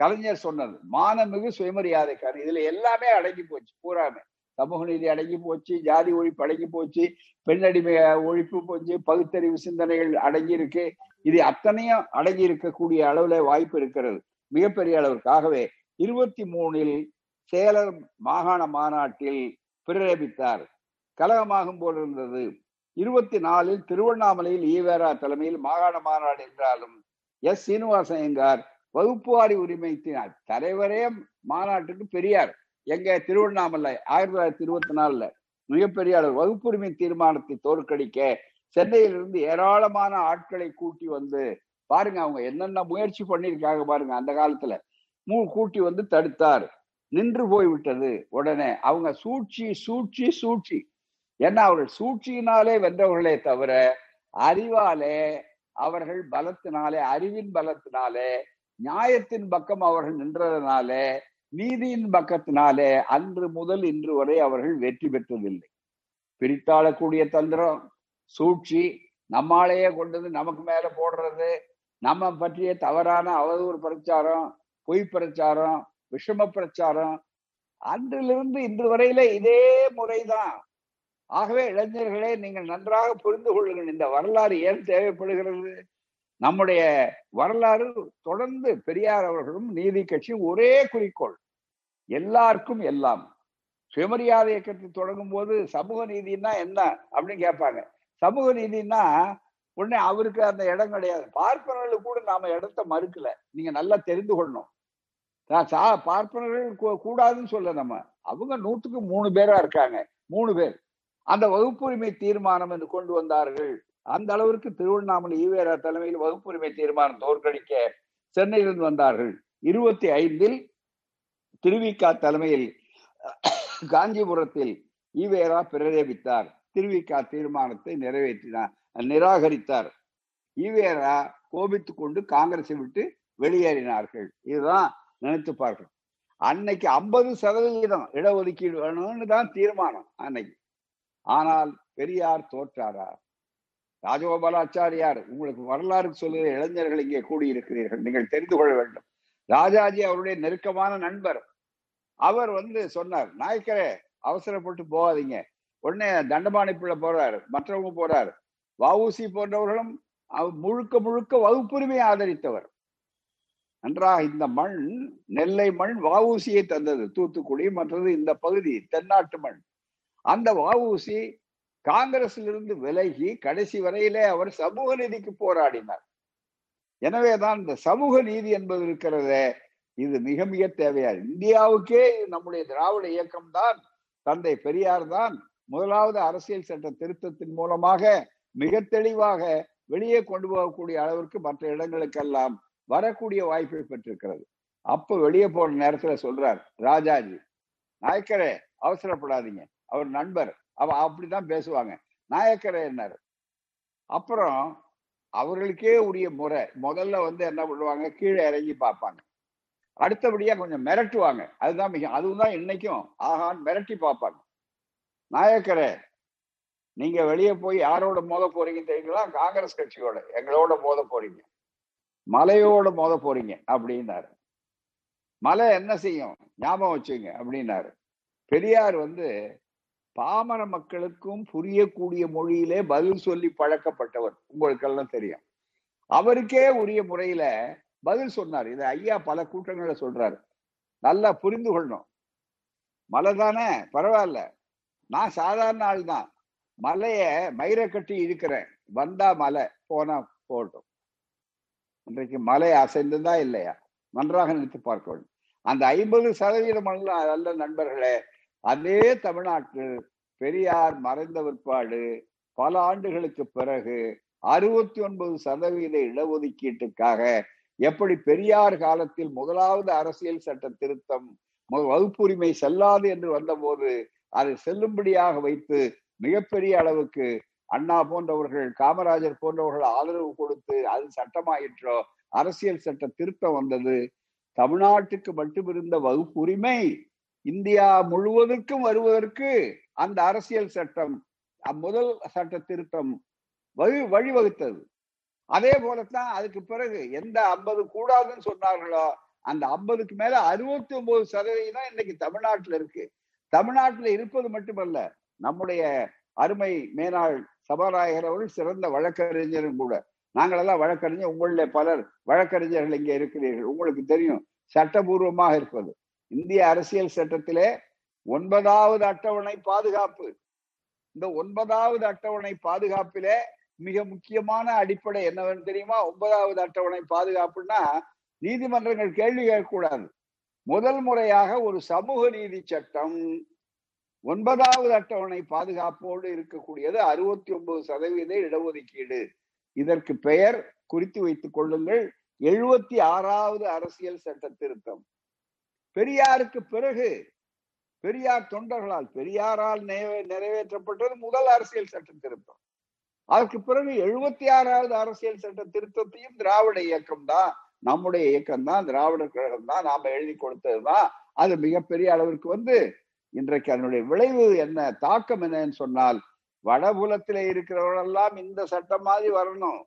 கலைஞர் சொன்னது மானமிகு சுயமரியாதைக்காரர். இதுல எல்லாமே அடங்கி போச்சு பூராமே. சமூக நீதி அடங்கி போச்சு ஜாதி ஒழிப்பு அடங்கி போச்சு பெண்ணடிமை ஒழிப்பு போச்சு பகுத்தறிவு சிந்தனைகள் அடங்கி இருக்கு இது அத்தனையும் அடங்கி இருக்கக்கூடிய அளவுல வாய்ப்பு இருக்கிறது. மிகப்பெரிய அளவிற்காகவே இருபத்தி மூணில் சேலம் மாகாண மாநாட்டில் பிரேபித்தார் கலகமாகும் போல் இருந்தது. இருபத்தி நாலில் திருவண்ணாமலையில் ஈவேரா தலைமையில் மாகாண மாநாடு என்றாலும் எஸ். சீனிவாசயங்கார் வகுப்புவாரி உரிமைத்தினார் தலைவரே மாநாட்டுக்கு பெரியார். எங்க திருவண்ணாமலை ஆயிரத்தி தொள்ளாயிரத்தி இருபத்தி நாலுல மிகப்பெரிய அளவு வகுப்புரிமை தீர்மானத்தை தோற்கடிக்க சென்னையிலிருந்து ஏராளமான ஆட்களை கூட்டி வந்து பாருங்க அவங்க என்னென்ன முயற்சி பண்ணியிருக்காங்க பாருங்க அந்த காலத்துல மூ கூட்டி வந்து தடுத்தார். நின்று போய்விட்டது உடனே. அவங்க சூழ்ச்சி சூழ்ச்சி சூழ்ச்சி. ஏன்னா அவர்கள் சூழ்ச்சியினாலே வென்றவர்களே தவிர அறிவாலே அவர்கள் பலத்தினாலே அறிவின் பலத்தினாலே நியாயத்தின் பக்கம் அவர்கள் நின்றதுனாலே நீதியின் பக்கத்தினாலே அன்று முதல் இன்று வரை அவர்கள் வெற்றி பெற்றதில்லை. பிரித்தாளக்கூடிய தந்திரம் சூழ்ச்சி நம்மாலேயே கொண்டு வந்து நமக்கு மேல போடுறது நம்ம பற்றிய தவறான அவதூறு பிரச்சாரம் பொய் பிரச்சாரம் விஷம பிரச்சாரம் அன்றிலிருந்து இன்று வரையில இதே முறைதான். ஆகவே இளைஞர்களே நீங்கள் நன்றாக புரிந்து கொள்ளுங்கள். இந்த வரலாறு ஏன் தேவைப்படுகிறது? நம்முடைய வரலாறு தொடர்ந்து பெரியார் அவர்களும் நீதி கட்சியும் ஒரே குறிக்கோள். எல்லாருக்கும் எல்லாம். சுயமரியாதை இயக்கத்தை தொடங்கும் போது சமூக நீதினா என்ன அப்படின்னு கேட்பாங்க. சமூக நீதினா உடனே அவருக்கு அந்த இடம் கிடையாது. பார்ப்பனர்களுக்கு கூட நாம இடத்த மறுக்கல. நீங்க நல்லா தெரிந்து கொள்ளணும். பார்ப்பனர்கள் கூடாதுன்னு சொல்ல நம்ம. அவங்க நூற்றுக்கு மூணு பேரா இருக்காங்க. மூணு பேர். அந்த வகுப்புரிமை தீர்மானம் என்று கொண்டு வந்தார்கள். அந்த அளவிற்கு திருவண்ணாமலை ஈவேரா தலைமையில் வகுப்புரிமை தீர்மானம் தோற்கடிக்க சென்னையிலிருந்து வந்தார்கள். இருபத்தி ஐந்தில் திருவிக்கா தலைமையில் காஞ்சிபுரத்தில் ஈவேரா பிரதேபித்தார். திருவிக்கா தீர்மானத்தை நிறைவேற்றினார் நிராகரித்தார். ஈவேரா கோபித்துக் கொண்டு காங்கிரஸை விட்டு வெளியேறினார்கள். இதுதான் நினைத்து பார்க்கணும். அன்னைக்கு ஐம்பது சதவிகிதம் இடஒதுக்கீடு வேணும்னு தான் தீர்மானம் அன்னைக்கு. ஆனால் பெரியார் தோற்றாரா? ராஜகோபாலாச்சாரியார் உங்களுக்கு வரலாறு சொல்லுகிற இளைஞர்கள் இங்கே கூடியிருக்கிறீர்கள் நீங்கள் தெரிந்து கொள்ள வேண்டும். ராஜாஜி அவருடைய நெருக்கமான நண்பர். அவர் வந்து சொன்னார் நாயக்கரே அவசரப்பட்டு போகாதீங்க. உடனே தண்டபாணி பிள்ளை போறாரு மற்றவங்க போறாரு. வவுசி போன்றவர்களும் முழுக்க முழுக்க வகுப்புரிமையை ஆதரித்தவர். நன்றாக இந்த மண் நெல்லை மண் வவுசியை தந்தது. தூத்துக்குடி மற்றது இந்த பகுதி தென்னாட்டு மண். அந்த வவுசி காங்கிரசிலிருந்து விலகி கடைசி வரையிலே அவர் சமூக நீதிக்கு போராடினார். எனவேதான் இந்த சமூக நீதி என்பது இருக்கிறதே இது மிக மிக தேவையா இந்தியாவுக்கே நம்முடைய திராவிட இயக்கம் தான் தந்தை பெரியார் தான் முதலாவது அரசியல் சட்ட திருத்தத்தின் மூலமாக மிக தெளிவாக வெளியே கொண்டு போகக்கூடிய அளவிற்கு மற்ற இடங்களுக்கெல்லாம் வரக்கூடிய வாய்ப்பை பெற்றிருக்கிறது. அப்ப வெளியே போன நேரத்துல சொல்றார் ராஜாஜி நாயக்கரே அவசரப்படாதீங்க. அவர் நண்பர். அவ அப்படிதான் பேசுவாங்க. நாயக்கரே என்னார் அப்புறம் அவர்களுக்கே உரிய முறை. முதல்ல வந்து என்ன பண்ணுவாங்க? கீழே இறங்கி பார்ப்பாங்க. அடுத்தபடியா கொஞ்சம் மிரட்டுவாங்க. அதுதான் மிக அதுவும் தான் இன்னைக்கும். ஆகான் மிரட்டி பார்ப்பாங்க. நாயக்கரே நீங்க வெளியே போய் யாரோட மோத போறீங்க தெரியுங்களா? காங்கிரஸ் கட்சியோட. எங்களோட மோத போறீங்க. மலையோட மோத போறீங்க அப்படின்னாரு. மலை என்ன செய்யும்? ஞாபகம் வச்சுங்க அப்படின்னாரு. பெரியார் வந்து பாமர மக்களுக்கும் புரியக்கூடிய மொழியிலே பதில் சொல்லி பழக்கப்பட்டவர். உங்களுக்கெல்லாம் தெரியும். அவருக்கே உரிய முறையில பதில் சொன்னார். இதை ஐயா பல கூட்டங்களை சொல்றாரு. நல்லா புரிந்து கொள்ளணும். மலை தானே? பரவாயில்ல. நான் சாதாரண ஆள் தான். மலைய மயிரை கட்டி இருக்கிறேன் வந்தா மலை போனா போகட்டும் இன்றைக்கு மலை அசைந்ததா இல்லையா? நன்றாக நினைத்து பார்க்க வேண்டும். அந்த ஐம்பது சதவீதம் அல்ல நண்பர்களே அதே தமிழ்நாட்டில் பெரியார் மறைந்த பிற்பாடு பல ஆண்டுகளுக்கு பிறகு அறுபத்தி ஒன்பது சதவீத இடஒதுக்கீட்டுக்காக எப்படி பெரியார் காலத்தில் முதலாவது அரசியல் சட்ட திருத்தம் வகுப்புரிமை செல்லாது என்று வந்தபோது அதை செல்லும்படியாக வைத்து மிகப்பெரிய அளவுக்கு அண்ணா போன்றவர்கள் காமராஜர் போன்றவர்கள் ஆதரவு கொடுத்து அது சட்டமாயிற்றோ அரசியல் சட்ட திருத்தம் வந்தது. தமிழ்நாட்டுக்கு மட்டுமிருந்த வகுப்புரிமை இந்தியா முழுவதற்கும் வருவதற்கு அந்த அரசியல் சட்டம் முதல் சட்ட திருத்தம் வழி வழிவகுத்தது. அதே போலத்தான் அதுக்கு பிறகு எந்த ஐம்பது கூடாதுன்னு சொன்னார்களோ அந்த ஐம்பதுக்கு மேல அறுபத்தி ஒன்பது சதவீதம் இன்னைக்கு தமிழ்நாட்டுல இருக்கு. தமிழ்நாட்டுல இருப்பது மட்டுமல்ல நம்முடைய அருமை மேனாள் சபாநாயகர் அவர்கள் சிறந்த வழக்கறிஞரும் கூட. நாங்களெல்லாம் வழக்கறிஞர் உங்களில் பலர் வழக்கறிஞர்கள் இங்கே இருக்கிறீர்கள். உங்களுக்கு தெரியும் சட்டபூர்வமாக இருப்பது. இந்திய அரசியல் சட்டத்திலே ஒன்பதாவது அட்டவணை பாதுகாப்பு. இந்த ஒன்பதாவது அட்டவணை பாதுகாப்பிலே மிக முக்கியமான அடிப்படை என்னவென்னு தெரியுமா? ஒன்பதாவது அட்டவணை பாதுகாப்புன்னா நீதிமன்றங்கள் கேள்வி கேட்கக்கூடாது. முதல் முறையாக ஒரு சமூக நீதி சட்டம் ஒன்பதாவது அட்டவணை பாதுகாப்போடு இருக்கக்கூடியது அறுபத்தி ஒன்பது சதவீத இடஒதுக்கீடு. இதற்கு பெயர் குறித்து வைத்துக் கொள்ளுங்கள். எழுபத்தி ஆறாவது அரசியல் சட்ட திருத்தம். பெரியாருக்கு பிறகு பெரியார் தொண்டர்களால் பெரியாரால் நிறைவேற்றப்பட்டது முதல் அரசியல் சட்ட திருத்தம். அதற்கு பிறகு எழுபத்தி ஆறாவது அரசியல் சட்ட திருத்தத்தையும் திராவிட இயக்கம் தான் நம்முடைய இயக்கம் தான் திராவிட கழகம் தான் நாம எழுதி கொடுத்ததுதான் அது மிகப்பெரிய அளவிற்கு வந்து இன்றைக்கு அதனுடைய விளைவு என்ன தாக்கம் என்னன்னு சொன்னால் வடபுலத்திலே இருக்கிறவர்களெல்லாம் இந்த சட்டம் மாதிரி வரணும்.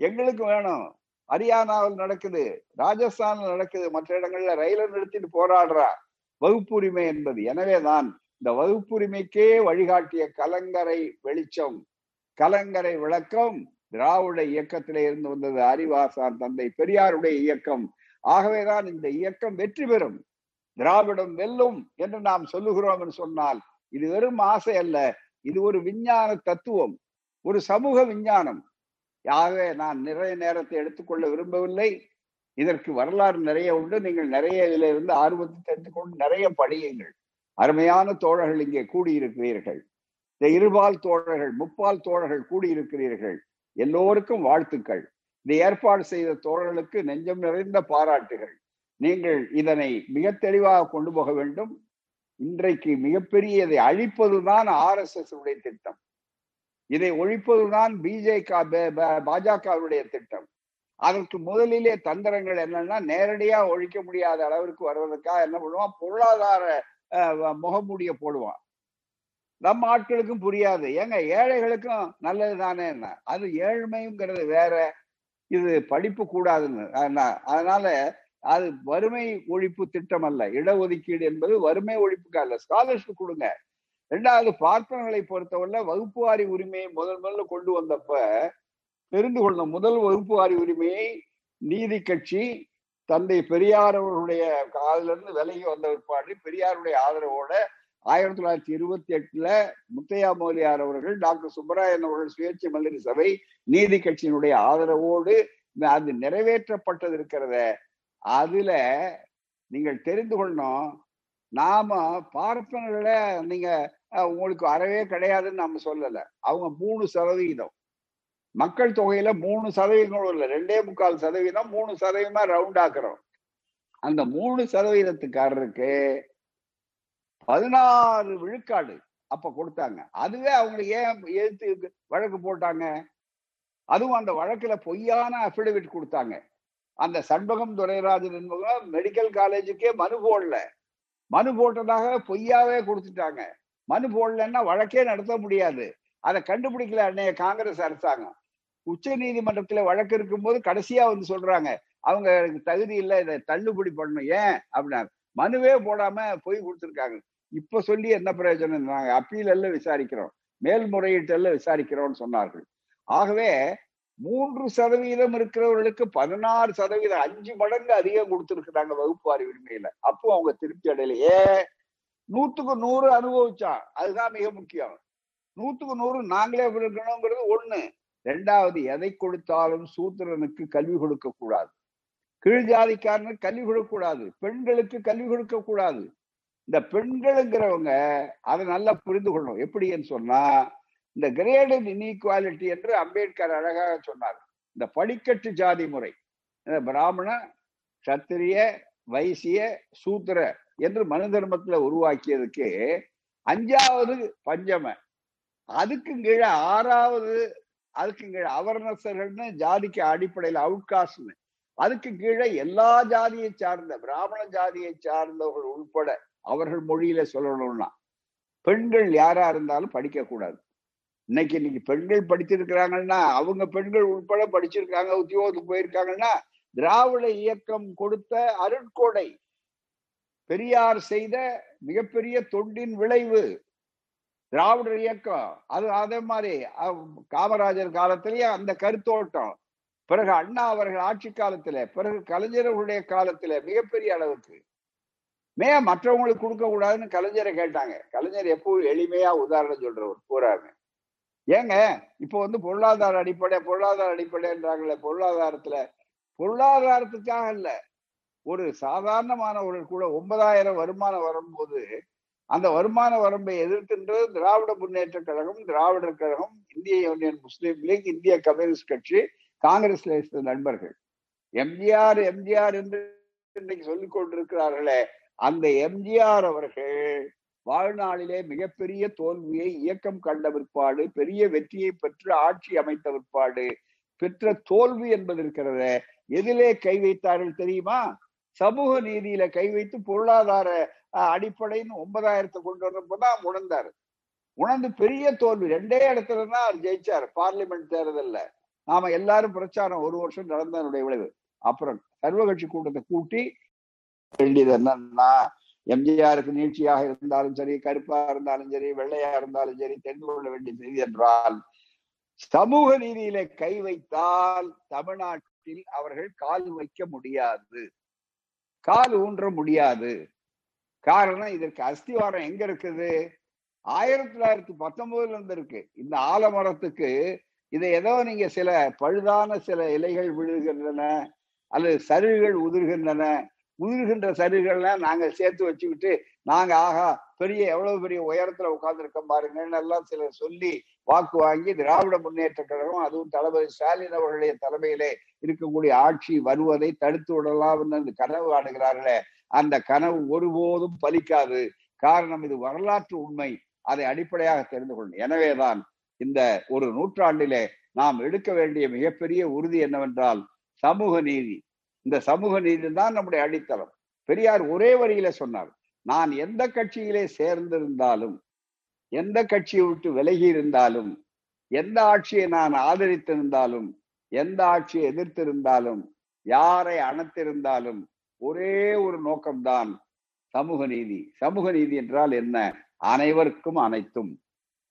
எங்களுக்கு வேணும். ஹரியானாவில் நடக்குது ராஜஸ்தான்ல நடக்குது மற்ற இடங்கள்ல ரயில நிறுத்திட்டு போராடுறா. வகுப்புரிமை என்பது. எனவேதான் இந்த வகுப்புரிமைக்கே வழிகாட்டிய கலங்கரை வெளிச்சம் கலங்கரை விளக்கம் திராவிட இயக்கத்திலே இருந்து வந்தது அறிவாசான் தந்தை பெரியாருடைய இயக்கம். ஆகவேதான் இந்த இயக்கம் வெற்றி பெறும். திராவிடம் வெல்லும் என்று நாம் சொல்லுகிறோம் என்று சொன்னால் இது வெறும் ஆசை அல்ல. இது ஒரு விஞ்ஞான தத்துவம் ஒரு சமூக விஞ்ஞானம். ஆகவே நான் நிறைய நேரத்தை எடுத்துக்கொள்ள விரும்பவில்லை. இதற்கு வரலாறு நிறைய உண்டு. நீங்கள் நிறைய இதிலிருந்து ஆர்வத்தை தெரிந்து கொண்டு நிறைய படியுங்கள். அருமையான தோழர்கள் இங்கே கூடியிருக்கிறீர்கள். இந்த இருபால் தோழர்கள் முப்பால் தோழர்கள் கூடியிருக்கிறீர்கள். எல்லோருக்கும் வாழ்த்துக்கள். இந்த ஏற்பாடு செய்த தோழர்களுக்கு நெஞ்சம் நிறைந்த பாராட்டுகள். நீங்கள் இதனை மிக தெளிவாக கொண்டு போக வேண்டும். இன்றைக்கு மிகப்பெரிய இதை அழிப்பதுதான் ஆர் எஸ் எஸ் உடைய திட்டம். இதை ஒழிப்பதுதான் பிஜேக பாஜகவுடைய திட்டம். அதற்கு முதலிலே தந்திரங்கள் என்னன்னா நேரடியா ஒழிக்க முடியாத அளவிற்கு வருவதற்காக என்ன பண்ணுவான்? பொருளாதார முகமூடிய போடுவான். நம்ம ஆட்களுக்கும் புரியாது. ஏங்க ஏழைகளுக்கும் நல்லது தானே என்ன? அது ஏழ்மைங்கிறது வேற. இது படிப்பு கூடாதுன்னு. அதனால அது வறுமை ஒழிப்பு திட்டம் அல்ல இடஒதுக்கீடு என்பது வறுமை ஒழிப்புக்கு அல்ல. ஸ்காலர்ஷிப் கொடுங்க. ரெண்டாவது பார்ப்பனர்களை பொறுத்தவரை வகுப்பு வாரி உரிமையை முதல் முதல்ல கொண்டு வந்தப்ப தெரிந்து கொள்ளணும். முதல் வகுப்பு வாரி உரிமையை நீதி கட்சி தந்தை பெரியார் அவர்களுடைய காலிலிருந்து விலகி வந்த பிற்பாடு பெரியாருடைய ஆதரவோட ஆயிரத்தி தொள்ளாயிரத்தி இருபத்தி எட்டுல முத்தையா மௌலியார் அவர்கள் டாக்டர் சுப்பராயன் அவர்கள் சுயேட்சை மந்திரி சபை நீதி கட்சியினுடைய ஆதரவோடு அது நிறைவேற்றப்பட்டது இருக்கிறத அதுல நீங்கள் தெரிந்து கொள்ளணும். நாம பார்ப்பனர்களை நீங்க உங்களுக்கு அறவே கிடையாதுன்னு நம்ம சொல்லல. அவங்க மூணு சதவிகிதம் மக்கள் தொகையில மூணு சதவீதம் இல்ல. ரெண்டே முக்கால் சதவீதம் மூணு சதவீதமா ரவுண்ட் ஆக்குறோம். அந்த மூணு சதவீதத்துக்காரருக்கு பதினாறு விழுக்காடு அப்ப கொடுத்தாங்க. அதுவே அவங்களுக்கு ஏன் எழுத்து வழக்கு போட்டாங்க? அதுவும் அந்த வழக்குல பொய்யான அபிடவிட் கொடுத்தாங்க. அந்த சண்பகம் துரைராஜன் என்பவங்க மெடிக்கல் காலேஜுக்கே மனு போடல. மனு போட்டதாக பொய்யாவே கொடுத்துட்டாங்க. மனு போடலன்னா வழக்கே நடத்த முடியாது. அதை கண்டுபிடிக்கல அன்னைய காங்கிரஸ் அரசாங்கம். உச்ச நீதிமன்றத்துல வழக்கு இருக்கும்போது கடைசியா வந்து சொல்றாங்க அவங்க தகுதி இல்லை இதை தள்ளுபடி பண்ணணும். ஏன்? அப்படின்னா மனுவே போடாம போய் கொடுத்துருக்காங்க. இப்ப சொல்லி என்ன பிரயோஜனம் நாங்க அப்பீல் எல்லாம் விசாரிக்கிறோம். மேல்முறையீட்டெல்லாம் விசாரிக்கிறோம்னு சொன்னார்கள். ஆகவே மூன்று சதவீதம் இருக்கிறவர்களுக்கு பதினாறு சதவீதம் அஞ்சு மடங்கு அதிகம் கொடுத்துருக்குறாங்க வகுப்பு வாரி உரிமையில. அப்போ அவங்க திருப்தி அடையலையே நூத்துக்கு நூறு அனுபவிச்சான். அதுதான் மிக முக்கியம். நூத்துக்கு நூறு நாங்களே இருக்கணுங்கிறது ஒண்ணு. ரெண்டாவது எதை கொடுத்தாலும் சூத்திரனுக்கு கல்வி கொடுக்க கூடாது. கீழ் ஜாதிக்காரனுக்கு கல்வி கொடுக்க கூடாது. பெண்களுக்கு கல்வி கொடுக்க கூடாது. இந்த பெண்களுங்கிறவங்க அதை நல்லா புரிந்து கொள்ளணும் எப்படின்னு சொன்னா இந்த கிரேடட் இன்இக்வாலிட்டி என்று அம்பேத்கர் அழகாக சொன்னார். இந்த படிக்கட்டு ஜாதி முறை. பிராமண சத்திரிய வைசிய சூத்திர என்று மனு தர்மத்துல உருவாக்கியதுக்கு அஞ்சாவது பஞ்சம. அதுக்கும் கீழே ஆறாவது அதுக்கும் கீழே அவர்னஸர்கள்னு ஜாதிக்கு அடிப்படையில் அவுட்காஸ்ட்னு அதுக்கு கீழே எல்லா ஜாதியை சார்ந்த பிராமண ஜாதியை சார்ந்தவர்கள் உள்பட அவர்கள் மொழியில சொல்லணும்னா பெண்கள் யாரா இருந்தாலும் படிக்க கூடாது இன்னைக்கு இன்னைக்கு பெண்கள் படிச்சிருக்கிறாங்கன்னா அவங்க பெண்கள் உட்பட படிச்சிருக்காங்க உத்தியோகத்துக்கு போயிருக்காங்கன்னா திராவிட இயக்கம் கொடுத்த அருட்கொடை பெரியார் செய்த மிகப்பெரிய தொண்டின் விளைவு திராவிடர் இயக்கம். அது அதே மாதிரி காமராஜர் காலத்திலேயே அந்த கருத்தோட்டம். பிறகு அண்ணா அவர்கள் ஆட்சி காலத்துல பிறகு கலைஞர்களுடைய காலத்துல மிகப்பெரிய அளவுக்கு. மே மற்றவங்களுக்கு கொடுக்க கூடாதுன்னு கலைஞரை கேட்டாங்க. கலைஞர் எப்பவும் எளிமையா உதாரணம் சொல்றவர் கூறாங்க. ஏங்க இப்போ வந்து பொருளாதார அடிப்படை பொருளாதார அடிப்படைன்றாங்களே பொருளாதாரத்துல. பொருளாதாரத்துக்காக இல்ல. ஒரு சாதாரணமானவர்கள் கூட ஒன்பதாயிரம் வருமானம் வரும்போது அந்த வருமான வரம்பை எதிர்க்கின்றது திராவிட முன்னேற்ற கழகம் திராவிடர் கழகம் இந்திய யூனியன் முஸ்லீம் லீக் இந்திய கம்யூனிஸ்ட் கட்சி காங்கிரஸ்ல இருந்த நண்பர்கள். எம்ஜிஆர் எம்ஜிஆர் என்று இன்னைக்கு சொல்லிக் கொண்டிருக்கிறார்களே அந்த எம்ஜிஆர் அவர்கள் வாழ்நாளிலே மிகப்பெரிய தோல்வியை இயக்கம் கண்ட விற்பாடு பெரிய வெற்றியை பெற்று ஆட்சி அமைத்த விற்பாடு பெற்ற தோல்வி என்பது இருக்கிறத எதிலே கை வைத்தார்கள் தெரியுமா? சமூக நீதியில கை வைத்து பொருளாதார அடிப்படைன்னு ஒன்பதாயிரத்தை கொண்டு வரப்பதான் உணர்ந்தாரு. உணர்ந்து பெரிய தோல்வி ரெண்டே இடத்துல தான் அவர் ஜெயிச்சார் பார்லிமெண்ட் தேர்தல்ல. நாம எல்லாரும் பிரச்சாரம் ஒரு வருஷம் நடந்ததனுடைய விளைவு. அப்புறம் சர்வ கட்சி கூட்டத்தை கூட்டி வேண்டியது என்னன்னா எம்ஜிஆருக்கு நீட்சியாக இருந்தாலும் சரி கருப்பா இருந்தாலும் சரி வெள்ளையா இருந்தாலும் சரி தெரிந்து கொள்ள வேண்டிய செய்தி என்றால் சமூக நீதியில கை வைத்தால் தமிழ்நாட்டில் அவர்கள் கால் வைக்க முடியாது. கால் ஊன்ற முடியாது. காரணம் இதற்கு அஸ்திவாரம் எங்க இருக்குது? ஆயிரத்தி தொள்ளாயிரத்தி பத்தொன்பதுல இருந்து இருக்கு. இந்த ஆலமரத்துக்கு இதை ஏதோ நீங்க சில பழுதான சில இலைகள் விழுகின்றன அல்லது சருகுகள் உதிர்கின்றன உதிர்கின்ற சரீர்கள்லாம் நாங்க சேர்த்து வச்சுக்கிட்டு நாங்க ஆகா பெரிய எவ்வளவு பெரிய உயரத்துல உட்கார்ந்துருக்கோம் பாருங்கன்னு எல்லாம் சிலர் சொல்லி வாக்கு வாங்கி திராவிட முன்னேற்ற கழகம் அதுவும் தளபதி ஸ்டாலின் அவர்களுடைய தலைமையிலே இருக்கக்கூடிய ஆட்சி வருவதை தடுத்து விடலாம் என்று கனவு காணுகிறார்களே அந்த கனவு ஒருபோதும் பலிக்காது. காரணம் இது வரலாற்று உண்மை. அதை அடிப்படையாக தெரிந்து கொள்ளணும் எனவேதான் இந்த ஒரு நூற்றாண்டிலே நாம் எடுக்க வேண்டிய மிகப்பெரிய உறுதி என்னவென்றால் சமூக நீதி. இந்த சமூக நீதி தான் நம்முடைய அடித்தளம். பெரியார் ஒரே வரியில சொன்னார் நான் எந்த கட்சியிலே சேர்ந்திருந்தாலும் எந்த கட்சியை விட்டு விலகி இருந்தாலும் எந்த ஆட்சியை நான் ஆதரித்திருந்தாலும் எந்த ஆட்சியை எதிர்த்திருந்தாலும் யாரை அணைத்திருந்தாலும் ஒரே ஒரு நோக்கம்தான் சமூக நீதி. சமூக நீதி என்றால் என்ன? அனைவருக்கும் அனைத்தும்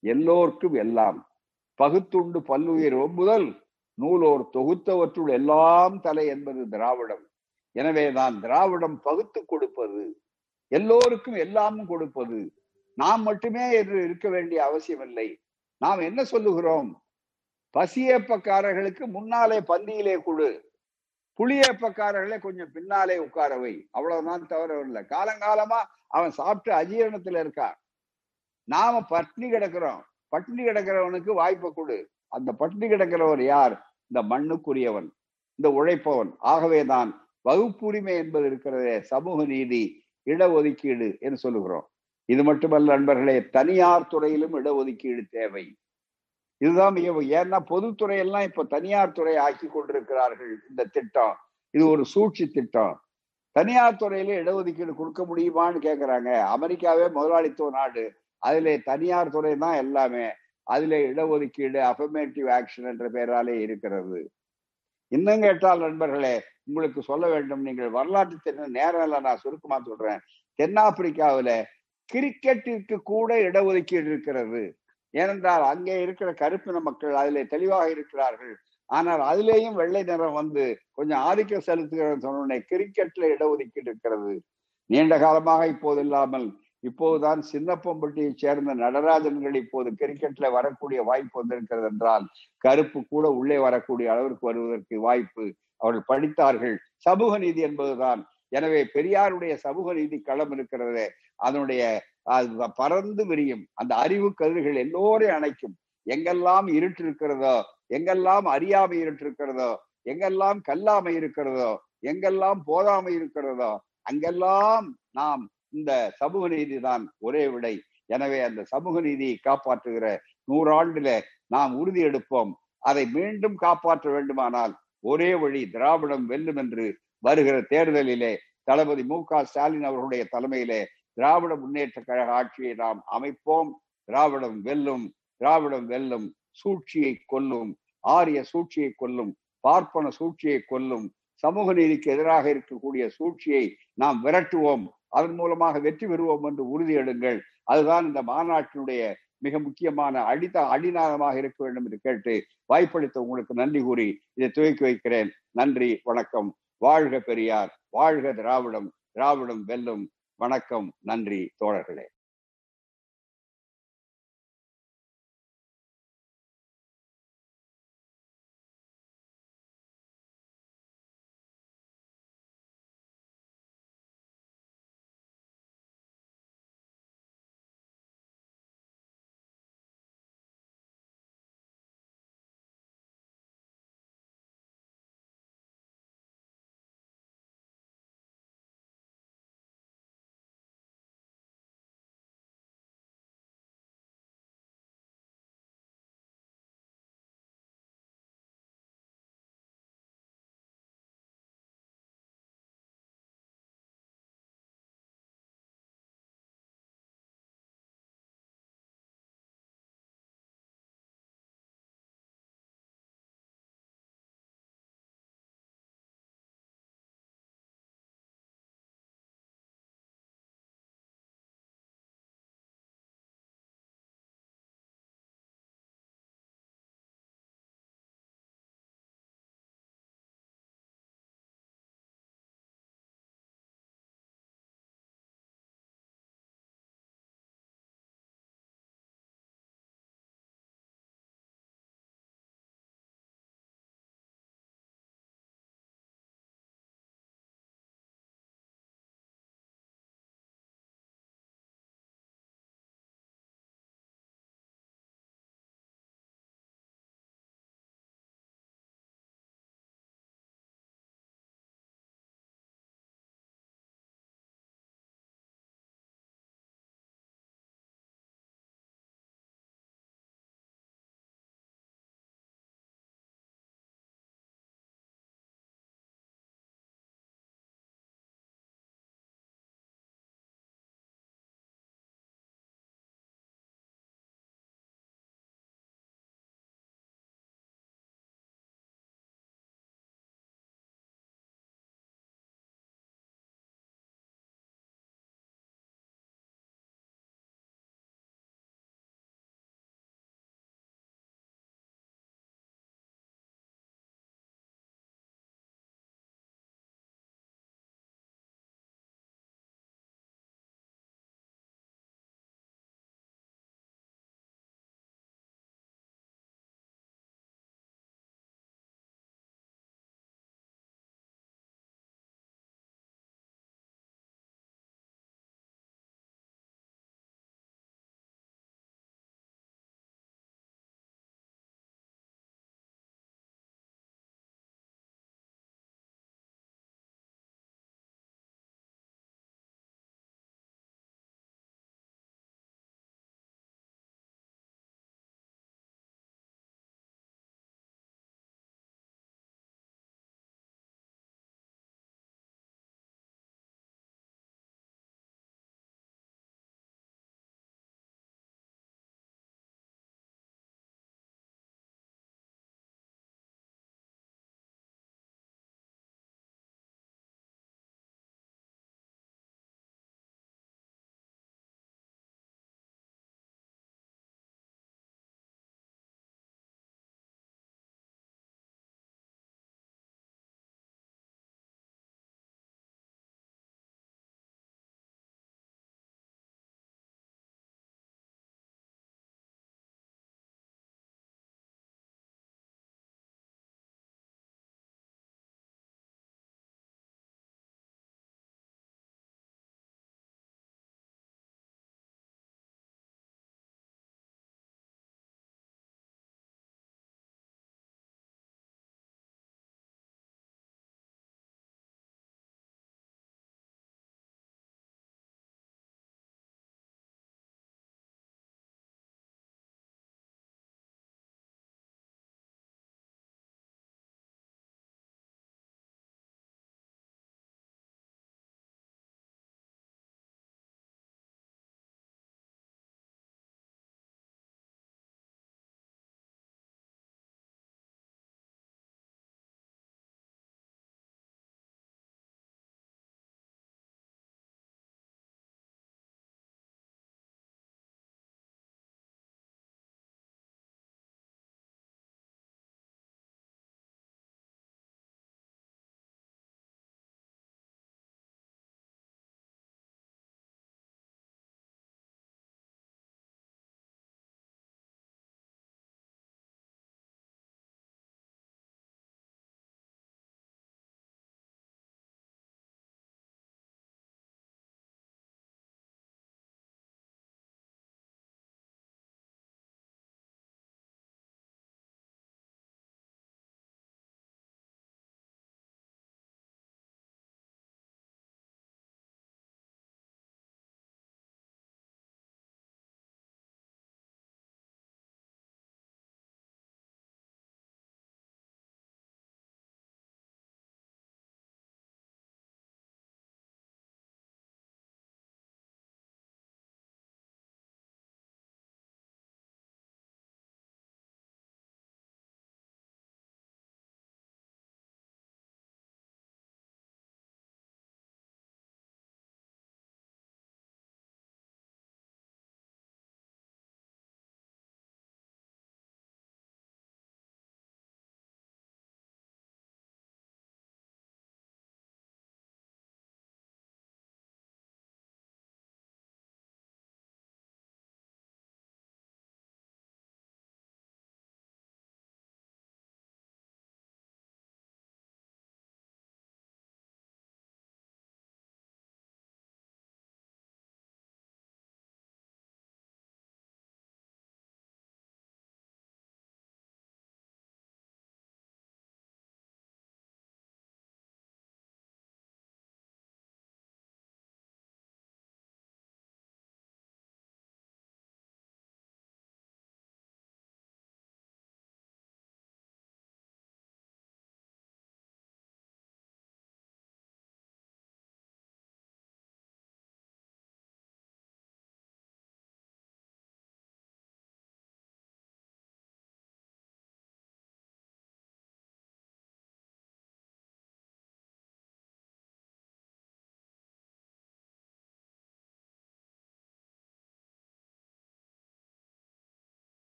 எல்லோர்க்கும் எல்லாம். பகுத்துண்டு பல்லுயிர் முதல் நூலோர் தொகுத்தவற்றுள் எல்லாம் தலை என்பது திராவிடம். எனவேதான் திராவிடம் பகுத்து கொடுப்பது எல்லோருக்கும் எல்லாமும் கொடுப்பது. நாம் மட்டுமே என்று இருக்க வேண்டிய அவசியம் இல்லை நாம் என்ன சொல்லுகிறோம்? பசியேப்பக்காரர்களுக்கு முன்னாலே பந்தியிலே கொடு. புளியப்பக்காரர்களை கொஞ்சம் பின்னாலே உட்காரவை அவ்வளவுதான் தவிர இல்லை. காலங்காலமா அவன் சாப்பிட்டு அஜீரணத்துல இருக்கான். நாம பட்னி கிடக்கிறோம். பட்னி கிடக்கிறவனுக்கு வாய்ப்பை கொடு. அந்த பட்டினி கிடக்கிறவர் யார்? இந்த மண்ணுக்குரியவன் இந்த உழைப்பவன். ஆகவேதான் வகுப்புரிமை என்பது இருக்கிறதே சமூக நீதி இடஒதுக்கீடு என்று சொல்லுகிறோம். இது மட்டுமல்ல நண்பர்களே தனியார் துறையிலும் இடஒதுக்கீடு தேவை. இதுதான் மிக ஏன்னா பொதுத்துறையெல்லாம் இப்ப தனியார் துறை ஆக்கி கொண்டிருக்கிறார்கள் இந்த திட்டம். இது ஒரு சூழ்ச்சி திட்டம். தனியார் துறையில இடஒதுக்கீடு கொடுக்க முடியுமான்னு கேட்கிறாங்க அமெரிக்காவே முதலாளித்துவ நாடு. அதுல தனியார் துறை தான் எல்லாமே. அதுல இடஒதுக்கீடு அஃபர்மேட்டிவ் ஆக்ஷன் என்ற பெயராலே இருக்கிறது. இன்னும் கேட்டால் நண்பர்களே உங்களுக்கு சொல்ல வேண்டும் நீங்கள் வரலாற்று தென்ன நேரம் இல்லை நான் சுருக்கமா சொல்றேன். தென்னாப்பிரிக்காவில கிரிக்கெட்டிற்கு கூட இடஒதுக்கீடு இருக்கிறது. ஏனென்றால் அங்கே இருக்கிற கருப்பின மக்கள் அதில் தெளிவாக இருக்கிறார்கள். ஆனால் அதிலேயும் வெள்ளை நிறம் வந்து கொஞ்சம் ஆதிக்கம் செலுத்துகிற சொன்ன கிரிக்கெட்ல இடஒதுக்கீடு இருக்கிறது. நீண்ட காலமாக இப்போது இல்லாமல் இப்போதுதான் சின்னப்பம்பட்டியை சேர்ந்த நடராஜன்கள் இப்போது கிரிக்கெட்ல வரக்கூடிய வாய்ப்பு வந்திருக்கிறது என்றால் கருப்பு கூட உள்ளே வரக்கூடிய அளவிற்கு வருவதற்கு வாய்ப்பு அவர்கள் படித்தார்கள். சமூக நீதி என்பதுதான். எனவே பெரியாருடைய சமூக நீதி களம் இருக்கிறது அதனுடைய பறந்து விரியும். அந்த அறிவு கதிர்கள் எல்லோரையும் அணைக்கும். எங்கெல்லாம் இருட்டு இருக்கிறதோ எங்கெல்லாம் அறியாமை இருட்டு இருக்கிறதோ எங்கெல்லாம் கல்லாமை இருக்கிறதோ எங்கெல்லாம் போதாமை இருக்கிறதோ அங்கெல்லாம் நாம் இந்த சமூக நீதி தான் ஒரே விடை. எனவே அந்த சமூக நீதியை காப்பாற்றுகிற நூறாண்டுல நாம் உறுதி எடுப்போம். அதை மீண்டும் காப்பாற்ற வேண்டுமானால் ஒரே வழி திராவிடம் வெல்லும் என்று வருகிற தேர்தலிலே தளபதி மு க ஸ்டாலின் அவர்களுடைய தலைமையிலே திராவிட முன்னேற்ற கழக ஆட்சியை நாம் அமைப்போம். திராவிடம் வெல்லும் திராவிடம் வெல்லும் சூழ்ச்சியை கொல்லும் ஆரிய சூழ்ச்சியை கொல்லும் பார்ப்பன சூழ்ச்சியை கொல்லும் சமூக நீதிக்கு எதிராக இருக்கக்கூடிய சூழ்ச்சியை நாம் விரட்டுவோம். அதன் மூலமாக வெற்றி பெறுவோம் என்று உறுதி எடுங்கள். அதுதான் இந்த மாநாட்டினுடைய மிக முக்கியமான அடித்த அடிநாதமாக இருக்க வேண்டும் என்று கேட்டு வாய்ப்பளித்த உங்களுக்கு நன்றி கூறி இதை துவக்கி வைக்கிறேன். நன்றி வணக்கம். வாழ்க பெரியார் வாழ்க திராவிடம் திராவிடம் வெல்லும். வணக்கம் நன்றி தோழர்களே.